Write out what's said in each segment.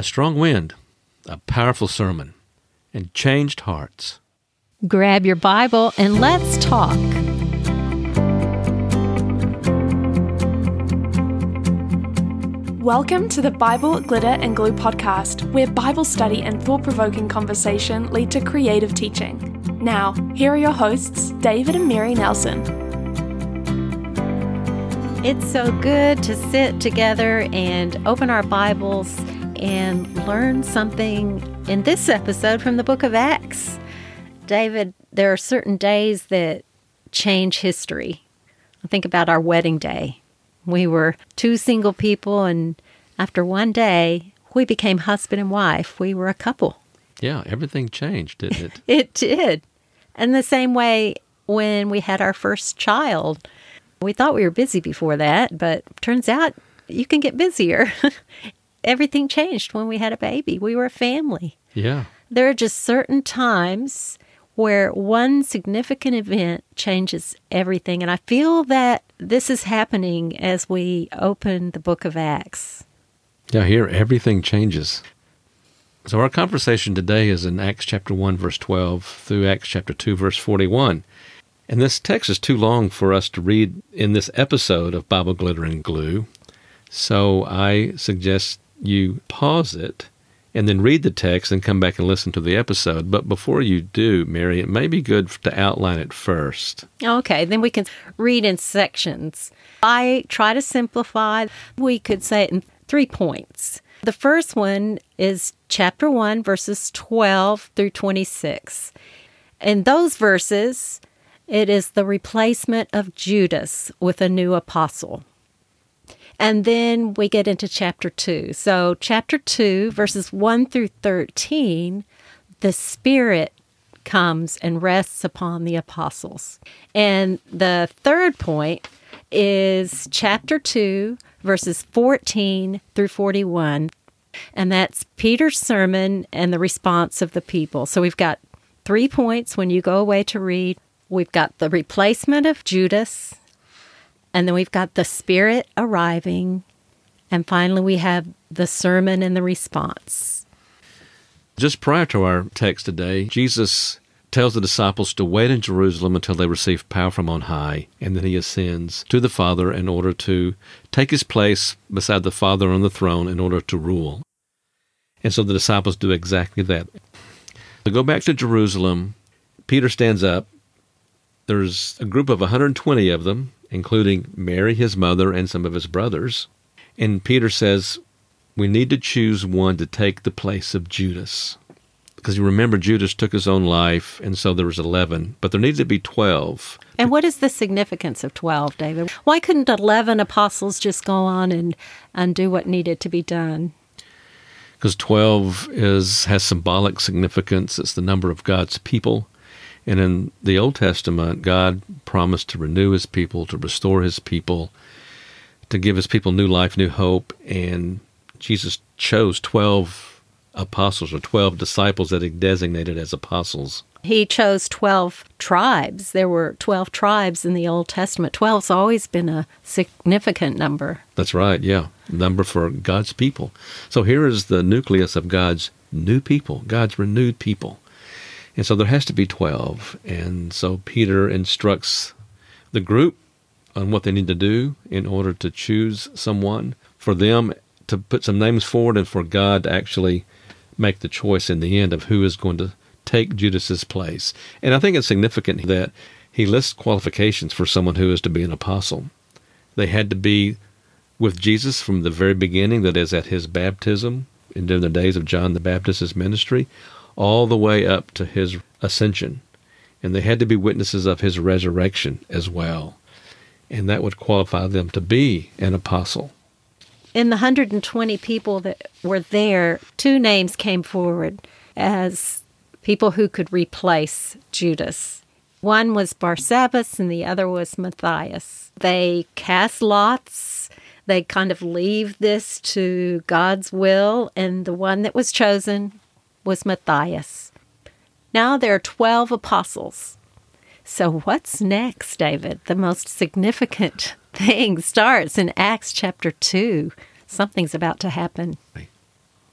a strong wind, a powerful sermon, and changed hearts. Grab your Bible and let's talk. Welcome to the Bible Glitter and Glue podcast, where Bible study and thought provoking conversation lead to creative teaching. Now, here are your hosts, David and Mary Nelson. It's so good to sit together and open our Bibles and learn something in this episode from the book of Acts. David, there are certain days that change history. I think about our wedding day. We were two single people, and after one day, we became husband and wife. We were a couple. Yeah, everything changed, didn't it? It did. And the same way when we had our first child. We thought we were busy before that, but turns out you can get busier. Everything changed when we had a baby. We were a family. yeah. There are just certain times where one significant event changes everything. And I feel that this is happening as we open the book of Acts. Yeah, here everything changes. So our conversation today is in Acts chapter 1 verse 12 through Acts chapter 2 verse 41. And this text is too long for us to read in this episode of Bible Glitter and Glue. So I suggest you pause it and then read the text and come back and listen to the episode. But before you do, Mary, it may be good to outline it first. Okay, then we can read in sections. I try to simplify. We could say it in three points. The first one is chapter 1, verses 12 through 26. In those verses, it is the replacement of Judas with a new apostle. And then we get into chapter 2. So, chapter 2, verses 1 through 13, the Spirit comes and rests upon the apostles. And the third point is chapter 2, verses 14 through 41. And that's Peter's sermon and the response of the people. So we've got three points when you go away to read. We've got the replacement of Judas, and then we've got the Spirit arriving, and finally we have the sermon and the response. Just prior to our text today, Jesus tells the disciples to wait in Jerusalem until they receive power from on high, and then he ascends to the Father in order to take his place beside the Father on the throne in order to rule. And so the disciples do exactly that. To go back to Jerusalem, Peter stands up. There's a group of 120 of them, including Mary, his mother, and some of his brothers. And Peter says, We need to choose one to take the place of Judas because you remember Judas took his own life, and so there was eleven, but there needs to be twelve. And what is the significance of 12, David? Why couldn't 11 apostles just go on and, and do what needed to be done? Because twelve is has symbolic significance. It's the number of God's people, and in the Old Testament, God promised to renew His people, to restore His people, to give His people new life, new hope, and Jesus chose twelve apostles or 12 disciples that he designated as apostles. He chose 12 tribes. There were 12 tribes in the Old Testament. 12's always been a significant number. That's right, yeah. Number for God's people. So here is the nucleus of God's new people, God's renewed people. And so there has to be 12. And so Peter instructs the group on what they need to do in order to choose someone, for them to put some names forward, and for God to actually make the choice in the end of who is going to take Judas's place. And I think it's significant that he lists qualifications for someone who is to be an apostle. They had to be with Jesus from the very beginning, that is, at his baptism, and during the days of John the Baptist's ministry, all the way up to his ascension. And they had to be witnesses of his resurrection as well. And that would qualify them to be an apostle in the 120 people that were there, two names came forward as people who could replace Judas. One was Barsabbas and the other was Matthias. They cast lots. They kind of leave this to God's will, and the one that was chosen was Matthias. Now there are 12 apostles. So, what's next, David? The most significant thing starts in Acts chapter 2. Something's about to happen.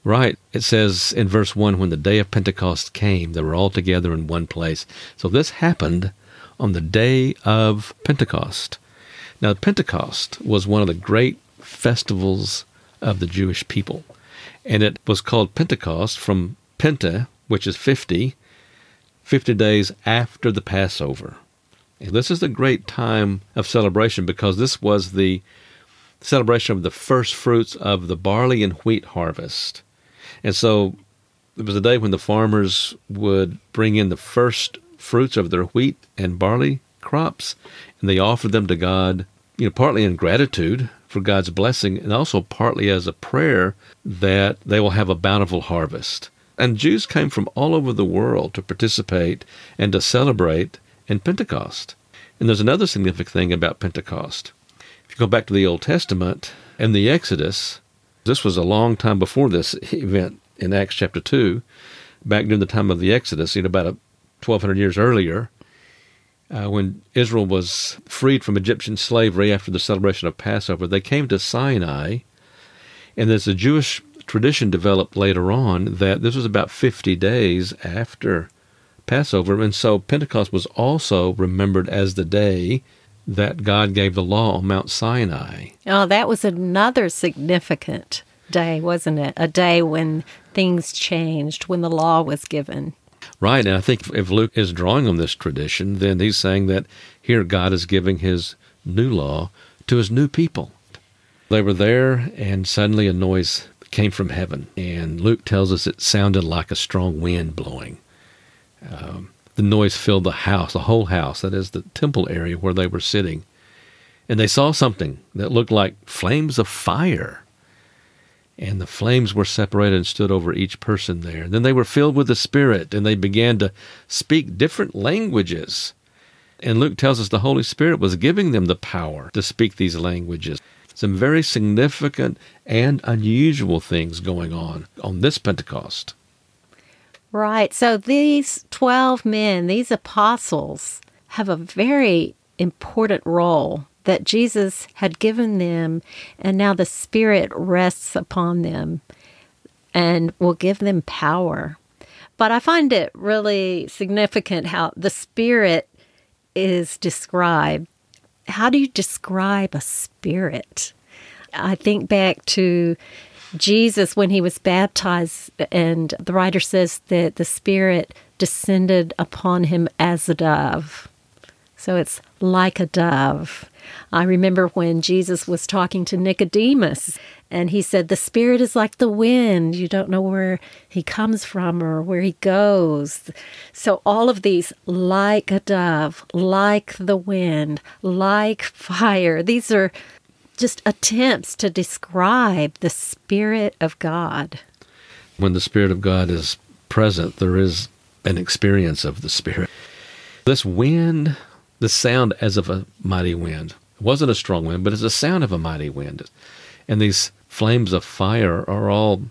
Right. It says in verse 1 when the day of Pentecost came, they were all together in one place. So this happened on the day of Pentecost. Now, Pentecost was one of the great festivals of the Jewish people. And it was called Pentecost from Penta, which is 50, 50 days after the Passover. And this is a great time of celebration because this was the celebration of the first fruits of the barley and wheat harvest. And so it was a day when the farmers would bring in the first fruits of their wheat and barley crops, and they offered them to God, you know, partly in gratitude for God's blessing, and also partly as a prayer that they will have a bountiful harvest. And Jews came from all over the world to participate and to celebrate in Pentecost. And there's another significant thing about Pentecost. If you go back to the Old Testament and the Exodus, this was a long time before this event in Acts chapter 2, back during the time of the Exodus, you know, about 1,200 years earlier, uh, when Israel was freed from Egyptian slavery after the celebration of Passover, they came to Sinai, and there's a Jewish tradition developed later on that this was about 50 days after Passover, and so Pentecost was also remembered as the day that God gave the law on Mount Sinai. Oh, that was another significant day, wasn't it? A day when things changed, when the law was given. Right, and I think if Luke is drawing on this tradition, then he's saying that here God is giving his new law to his new people. They were there, and suddenly a noise came from heaven, and Luke tells us it sounded like a strong wind blowing. Um, the noise filled the house, the whole house, that is the temple area where they were sitting. And they saw something that looked like flames of fire. And the flames were separated and stood over each person there. And then they were filled with the Spirit, and they began to speak different languages. And Luke tells us the Holy Spirit was giving them the power to speak these languages. Some very significant and unusual things going on on this Pentecost. Right. So these 12 men, these apostles, have a very important role that Jesus had given them, and now the Spirit rests upon them and will give them power. But I find it really significant how the Spirit is described. How do you describe a spirit? I think back to Jesus when he was baptized, and the writer says that the Spirit descended upon him as a dove. So it's like a dove. I remember when Jesus was talking to Nicodemus, and he said, The Spirit is like the wind. You don't know where he comes from or where he goes. So, all of these, like a dove, like the wind, like fire, these are just attempts to describe the Spirit of God. When the Spirit of God is present, there is an experience of the Spirit. This wind, the sound as of a mighty wind, it wasn't a strong wind, but it's the sound of a mighty wind. And these flames of fire are all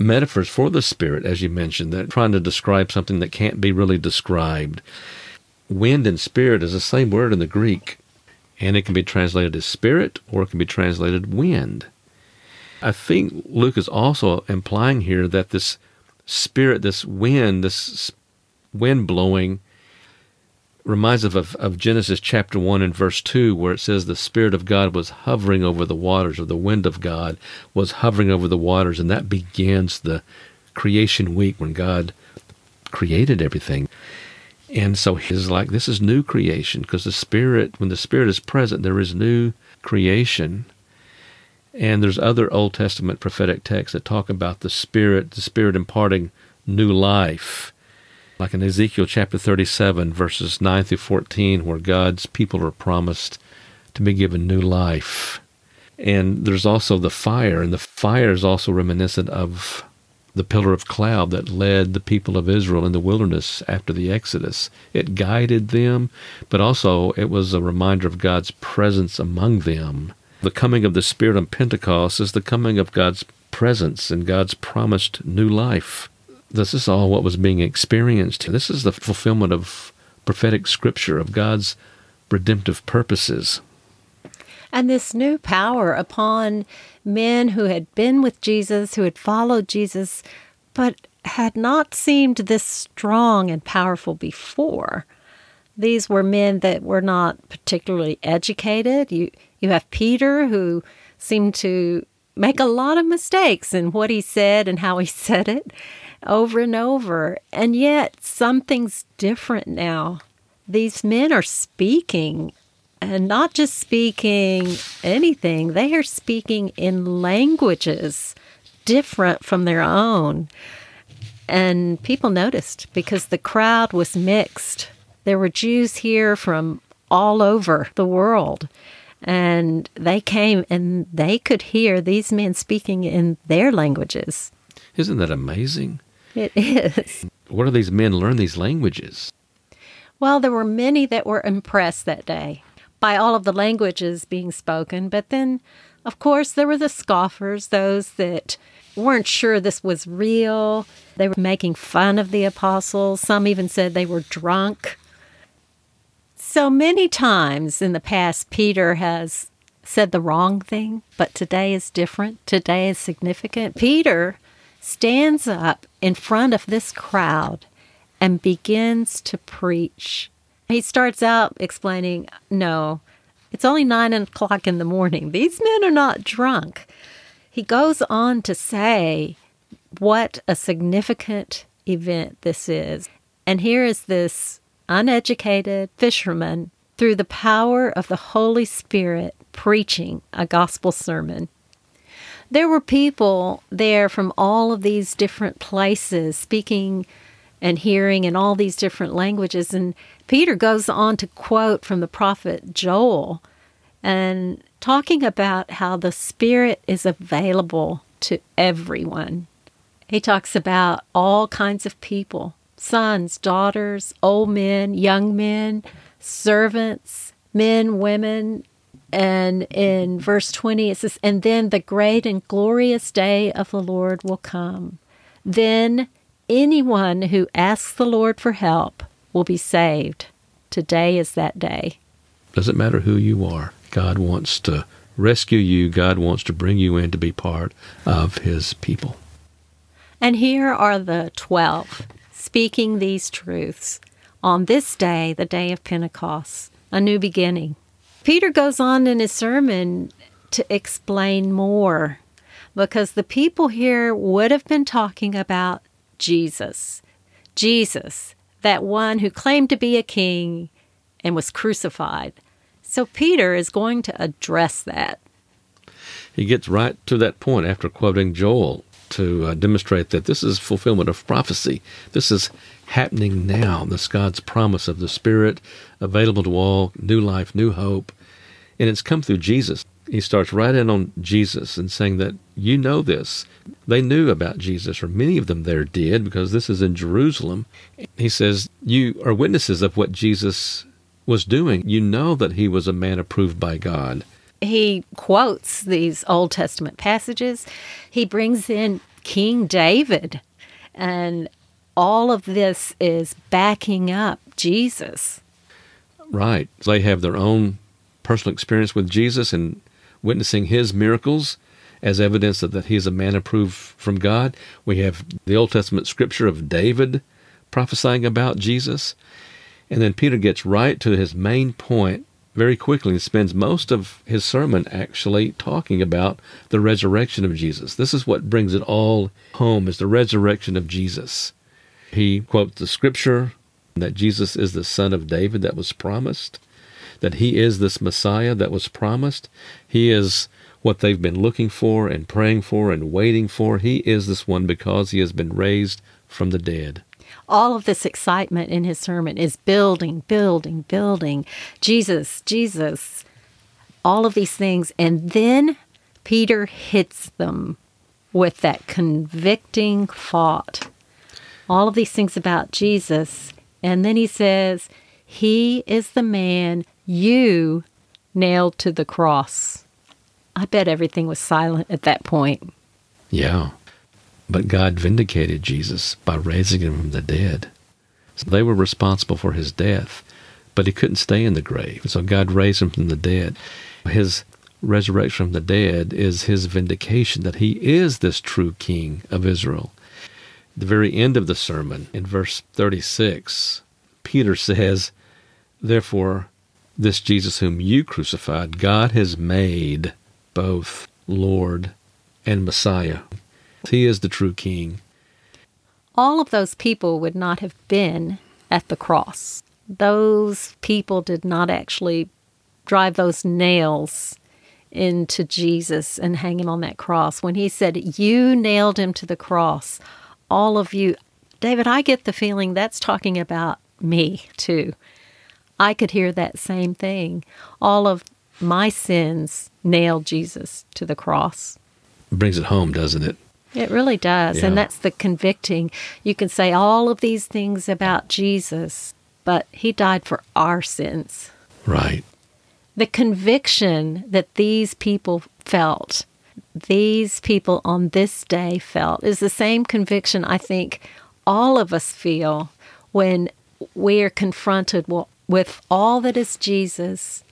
metaphors for the Spirit, as you mentioned, that trying to describe something that can't be really described. Wind and spirit is the same word in the Greek and it can be translated as spirit or it can be translated wind. I think Luke is also implying here that this spirit, this wind, this wind blowing, reminds us of, of Genesis chapter 1 and verse 2, where it says the Spirit of God was hovering over the waters, or the wind of God was hovering over the waters, and that begins the creation week when God created everything. And so he's like, this is new creation because the Spirit, when the Spirit is present, there is new creation. And there's other Old Testament prophetic texts that talk about the Spirit, the Spirit imparting new life. Like in Ezekiel chapter 37, verses 9 through 14, where God's people are promised to be given new life. And there's also the fire, and the fire is also reminiscent of the pillar of cloud that led the people of Israel in the wilderness after the Exodus. It guided them, but also it was a reminder of God's presence among them. The coming of the Spirit on Pentecost is the coming of God's presence and God's promised new life. This is all what was being experienced. This is the fulfillment of prophetic scripture, of God's redemptive purposes. And this new power upon men who had been with Jesus, who had followed Jesus, but had not seemed this strong and powerful before. These were men that were not particularly educated. You you have Peter who seemed to make a lot of mistakes in what he said and how he said it over and over. And yet something's different now. These men are speaking and not just speaking anything, they are speaking in languages different from their own. And people noticed because the crowd was mixed. There were Jews here from all over the world. And they came and they could hear these men speaking in their languages. Isn't that amazing? It is. Where do these men learn these languages? Well, there were many that were impressed that day by all of the languages being spoken, but then, of course, there were the scoffers, those that weren't sure this was real. They were making fun of the apostles. Some even said they were drunk. So many times in the past, Peter has said the wrong thing, but today is different. Today is significant. Peter stands up in front of this crowd and begins to preach. He starts out explaining, No, it's only nine o'clock in the morning. These men are not drunk. He goes on to say what a significant event this is. And here is this uneducated fisherman through the power of the Holy Spirit preaching a gospel sermon. There were people there from all of these different places speaking and hearing in all these different languages. And Peter goes on to quote from the prophet Joel and talking about how the Spirit is available to everyone. He talks about all kinds of people sons, daughters, old men, young men, servants, men, women. And in verse 20, it says, And then the great and glorious day of the Lord will come. Then anyone who asks the Lord for help will be saved. Today is that day. Doesn't matter who you are. God wants to rescue you. God wants to bring you in to be part of His people. And here are the 12 speaking these truths on this day, the day of Pentecost, a new beginning. Peter goes on in his sermon to explain more because the people here would have been talking about Jesus. Jesus, that one who claimed to be a king and was crucified. So Peter is going to address that. He gets right to that point after quoting Joel to uh, demonstrate that this is fulfillment of prophecy. This is happening now. This God's promise of the Spirit available to all, new life, new hope. And it's come through Jesus. He starts right in on Jesus and saying that you know this. They knew about Jesus, or many of them there did, because this is in Jerusalem. He says, You are witnesses of what Jesus was doing. You know that he was a man approved by God. He quotes these Old Testament passages. He brings in King David, and all of this is backing up Jesus. Right. They have their own personal experience with Jesus and witnessing his miracles as evidence that, that he is a man approved from God. We have the Old Testament scripture of David prophesying about Jesus. And then Peter gets right to his main point very quickly and spends most of his sermon actually talking about the resurrection of Jesus. This is what brings it all home is the resurrection of Jesus. He quotes the scripture that Jesus is the son of David that was promised, that he is this Messiah that was promised. He is what they've been looking for and praying for and waiting for. He is this one because he has been raised from the dead all of this excitement in his sermon is building, building, building. Jesus, Jesus, all of these things. And then Peter hits them with that convicting thought. All of these things about Jesus. And then he says, He is the man you nailed to the cross. I bet everything was silent at that point. Yeah. But God vindicated Jesus by raising him from the dead. So they were responsible for his death, but he couldn't stay in the grave. So God raised him from the dead. His resurrection from the dead is his vindication that he is this true king of Israel. The very end of the sermon, in verse 36, Peter says, Therefore, this Jesus whom you crucified, God has made both Lord and Messiah. He is the true king. All of those people would not have been at the cross. Those people did not actually drive those nails into Jesus and hang him on that cross. When he said, You nailed him to the cross, all of you. David, I get the feeling that's talking about me too. I could hear that same thing. All of my sins nailed Jesus to the cross. It brings it home, doesn't it? It really does. Yeah. And that's the convicting. You can say all of these things about Jesus, but he died for our sins. Right. The conviction that these people felt, these people on this day felt, is the same conviction I think all of us feel when we are confronted with all that is Jesus,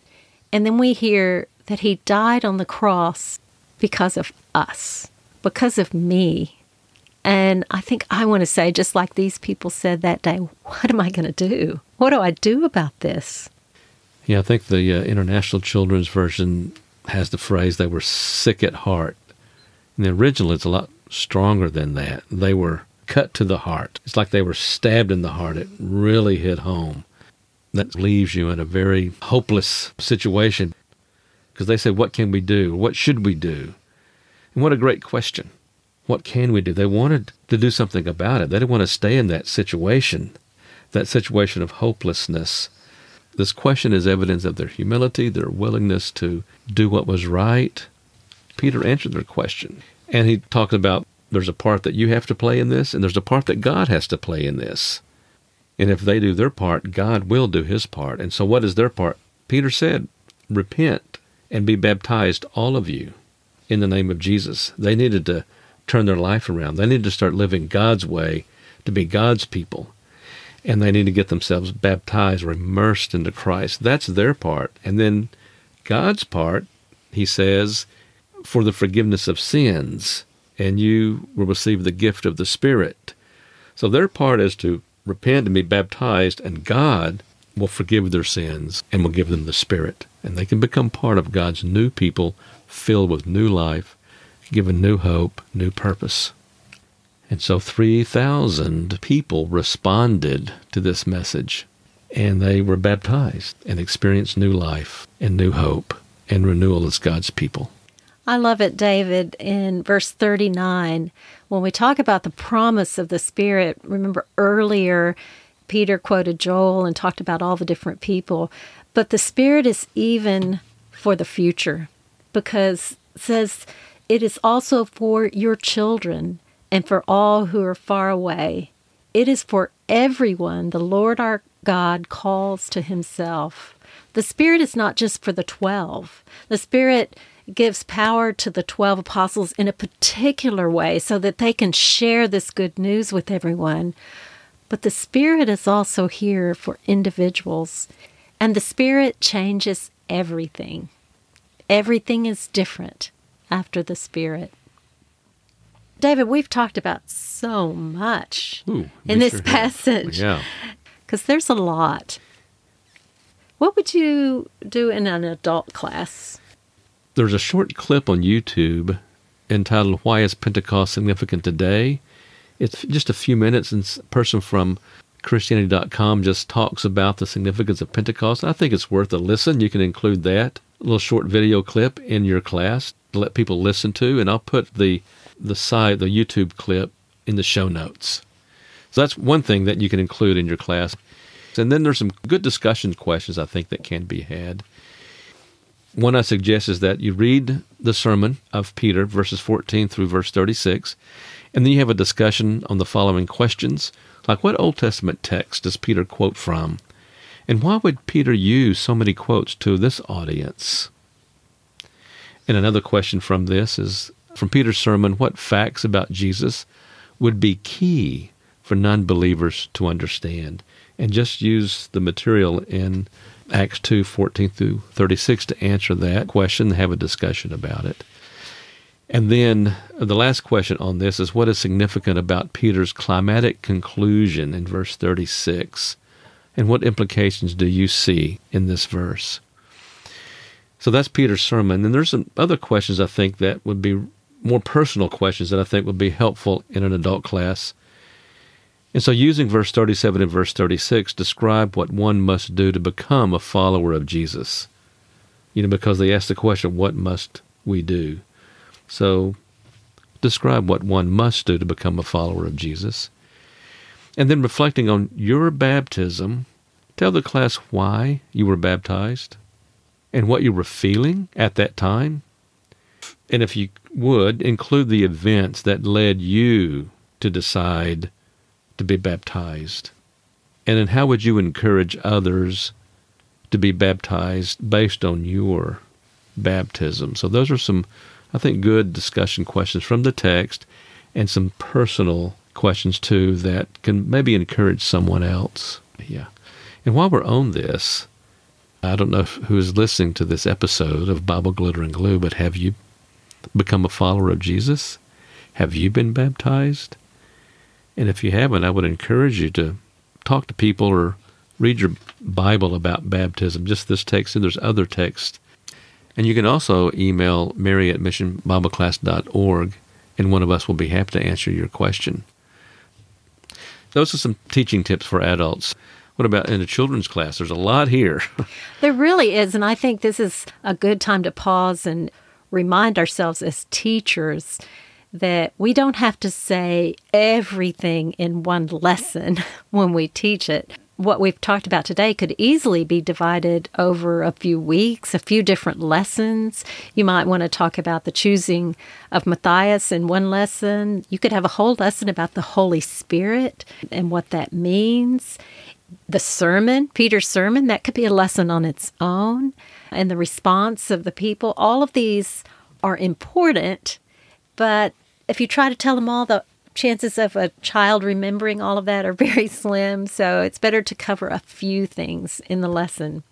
and then we hear that he died on the cross because of us, because of me. And I think I want to say, just like these people said that day, what am I going to do? What do I do about this? Yeah, I think the uh, International Children's Version has the phrase, they were sick at heart. In the original, it's a lot stronger than that. They were cut to the heart. It's like they were stabbed in the heart. It really hit home. That leaves you in a very hopeless situation because they said, What can we do? What should we do? And what a great question. What can we do? They wanted to do something about it. They didn't want to stay in that situation, that situation of hopelessness. This question is evidence of their humility, their willingness to do what was right. Peter answered their question. And he talked about there's a part that you have to play in this, and there's a part that God has to play in this. And if they do their part, God will do his part. And so, what is their part? Peter said, Repent and be baptized, all of you, in the name of Jesus. They needed to turn their life around. They needed to start living God's way, to be God's people. And they need to get themselves baptized or immersed into Christ. That's their part. And then God's part, he says, for the forgiveness of sins, and you will receive the gift of the Spirit. So their part is to repent and be baptized, and God will forgive their sins and will give them the Spirit. And they can become part of God's new people, filled with new life, given new hope, new purpose. And so 3,000 people responded to this message, and they were baptized and experienced new life and new hope and renewal as God's people. I love it, David, in verse 39. When we talk about the promise of the Spirit, remember earlier Peter quoted Joel and talked about all the different people, but the Spirit is even for the future because says it is also for your children and for all who are far away. It is for everyone the Lord our God calls to himself. The Spirit is not just for the 12. The Spirit gives power to the 12 apostles in a particular way so that they can share this good news with everyone. But the Spirit is also here for individuals, and the Spirit changes everything. Everything is different after the Spirit. David, we've talked about so much Ooh, in this sure have. passage Yeah. because there's a lot. What would you do in an adult class? There's a short clip on YouTube entitled Why is Pentecost Significant Today? It's just a few minutes, and a person from Christianity.com just talks about the significance of Pentecost. I think it's worth a listen. You can include that little short video clip in your class to let people listen to, and I'll put the the side the YouTube clip, in the show notes. So that's one thing that you can include in your class. And then there's some good discussion questions I think that can be had. One I suggest is that you read the sermon of Peter, verses 14 through verse 36, and then you have a discussion on the following questions, like what Old Testament text does Peter quote from? And why would Peter use so many quotes to this audience? And another question from this is from Peter's sermon, what facts about Jesus would be key for non believers to understand? And just use the material in Acts 2 14 through 36 to answer that question, and have a discussion about it. And then the last question on this is what is significant about Peter's climatic conclusion in verse 36? And what implications do you see in this verse? So that's Peter's sermon. And there's some other questions I think that would be more personal questions that I think would be helpful in an adult class. And so, using verse 37 and verse 36, describe what one must do to become a follower of Jesus. You know, because they ask the question, what must we do? So, describe what one must do to become a follower of Jesus. And then, reflecting on your baptism, tell the class why you were baptized and what you were feeling at that time. And if you would, include the events that led you to decide to be baptized. And then how would you encourage others to be baptized based on your baptism? So those are some, I think, good discussion questions from the text and some personal questions too that can maybe encourage someone else. Yeah. And while we're on this, I don't know who is listening to this episode of Bible Glitter and Glue, but have you become a follower of Jesus? Have you been baptized? And if you haven't, I would encourage you to talk to people or read your Bible about baptism, just this text, and there's other texts. And you can also email Mary at missionbibleclass.org, and one of us will be happy to answer your question. Those are some teaching tips for adults. What about in a children's class? There's a lot here. there really is, and I think this is a good time to pause and remind ourselves as teachers that we don't have to say everything in one lesson when we teach it. What we've talked about today could easily be divided over a few weeks, a few different lessons. You might want to talk about the choosing of Matthias in one lesson. You could have a whole lesson about the Holy Spirit and what that means. The sermon, Peter's sermon, that could be a lesson on its own. And the response of the people. All of these are important, but if you try to tell them all, the chances of a child remembering all of that are very slim. So it's better to cover a few things in the lesson.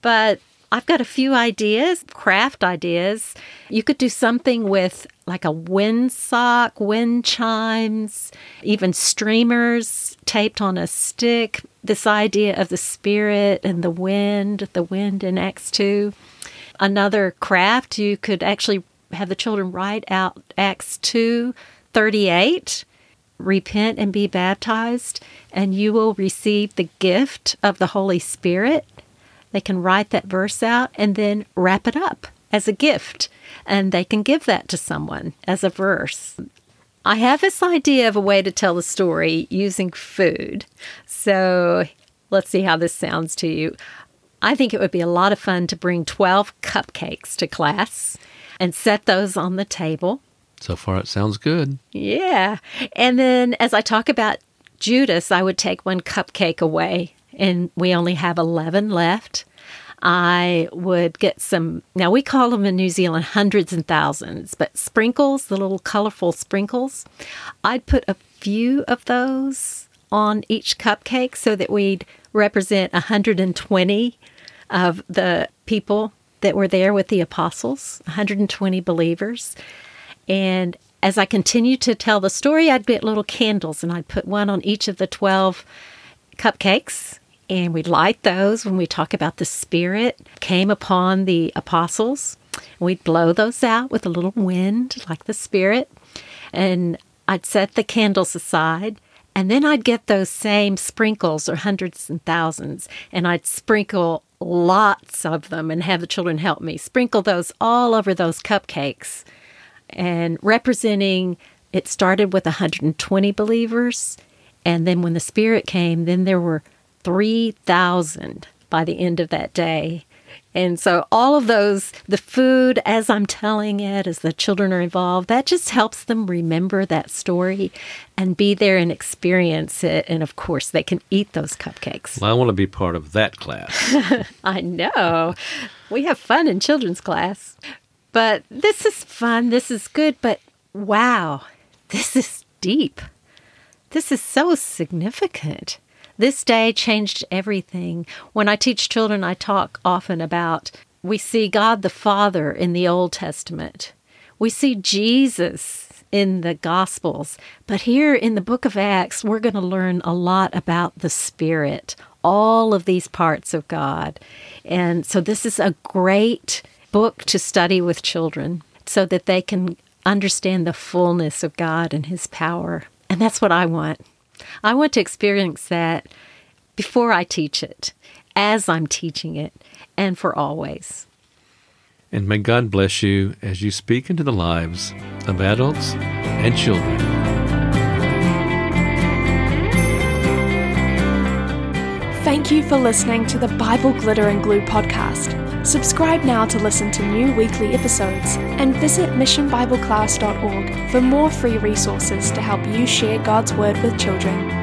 But I've got a few ideas, craft ideas. You could do something with like a wind sock, wind chimes, even streamers taped on a stick. This idea of the spirit and the wind, the wind in Acts 2. Another craft, you could actually have the children write out Acts 2 38. Repent and be baptized, and you will receive the gift of the Holy Spirit. They can write that verse out and then wrap it up as a gift, and they can give that to someone as a verse. I have this idea of a way to tell the story using food. So let's see how this sounds to you. I think it would be a lot of fun to bring 12 cupcakes to class and set those on the table. So far, it sounds good. Yeah. And then as I talk about Judas, I would take one cupcake away, and we only have 11 left. I would get some, now we call them in New Zealand hundreds and thousands, but sprinkles, the little colorful sprinkles, I'd put a few of those on each cupcake so that we'd represent 120 of the people that were there with the apostles, 120 believers. And as I continued to tell the story, I'd get little candles and I'd put one on each of the 12 cupcakes. And we'd light those when we talk about the Spirit came upon the apostles. We'd blow those out with a little wind, like the Spirit. And I'd set the candles aside. And then I'd get those same sprinkles or hundreds and thousands, and I'd sprinkle lots of them and have the children help me sprinkle those all over those cupcakes and representing it started with 120 believers and then when the spirit came then there were 3000 by the end of that day and so all of those, the food as I'm telling it, as the children are involved, that just helps them remember that story and be there and experience it. And of course, they can eat those cupcakes. Well, I want to be part of that class. I know. We have fun in children's class. But this is fun. This is good. But wow, this is deep. This is so significant This day changed everything. When I teach children, I talk often about we see God the Father in the Old Testament. We see Jesus in the Gospels. But here in the book of Acts, we're going to learn a lot about the Spirit, all of these parts of God. And so this is a great book to study with children so that they can understand the fullness of God and His power. And that's what I want. I want to experience that before I teach it, as I'm teaching it, and for always. And may God bless you as you speak into the lives of adults and children. Thank you for listening to the Bible Glitter and Glue podcast. Subscribe now to listen to new weekly episodes and visit missionbibleclass.org for more free resources to help you share God's Word with children.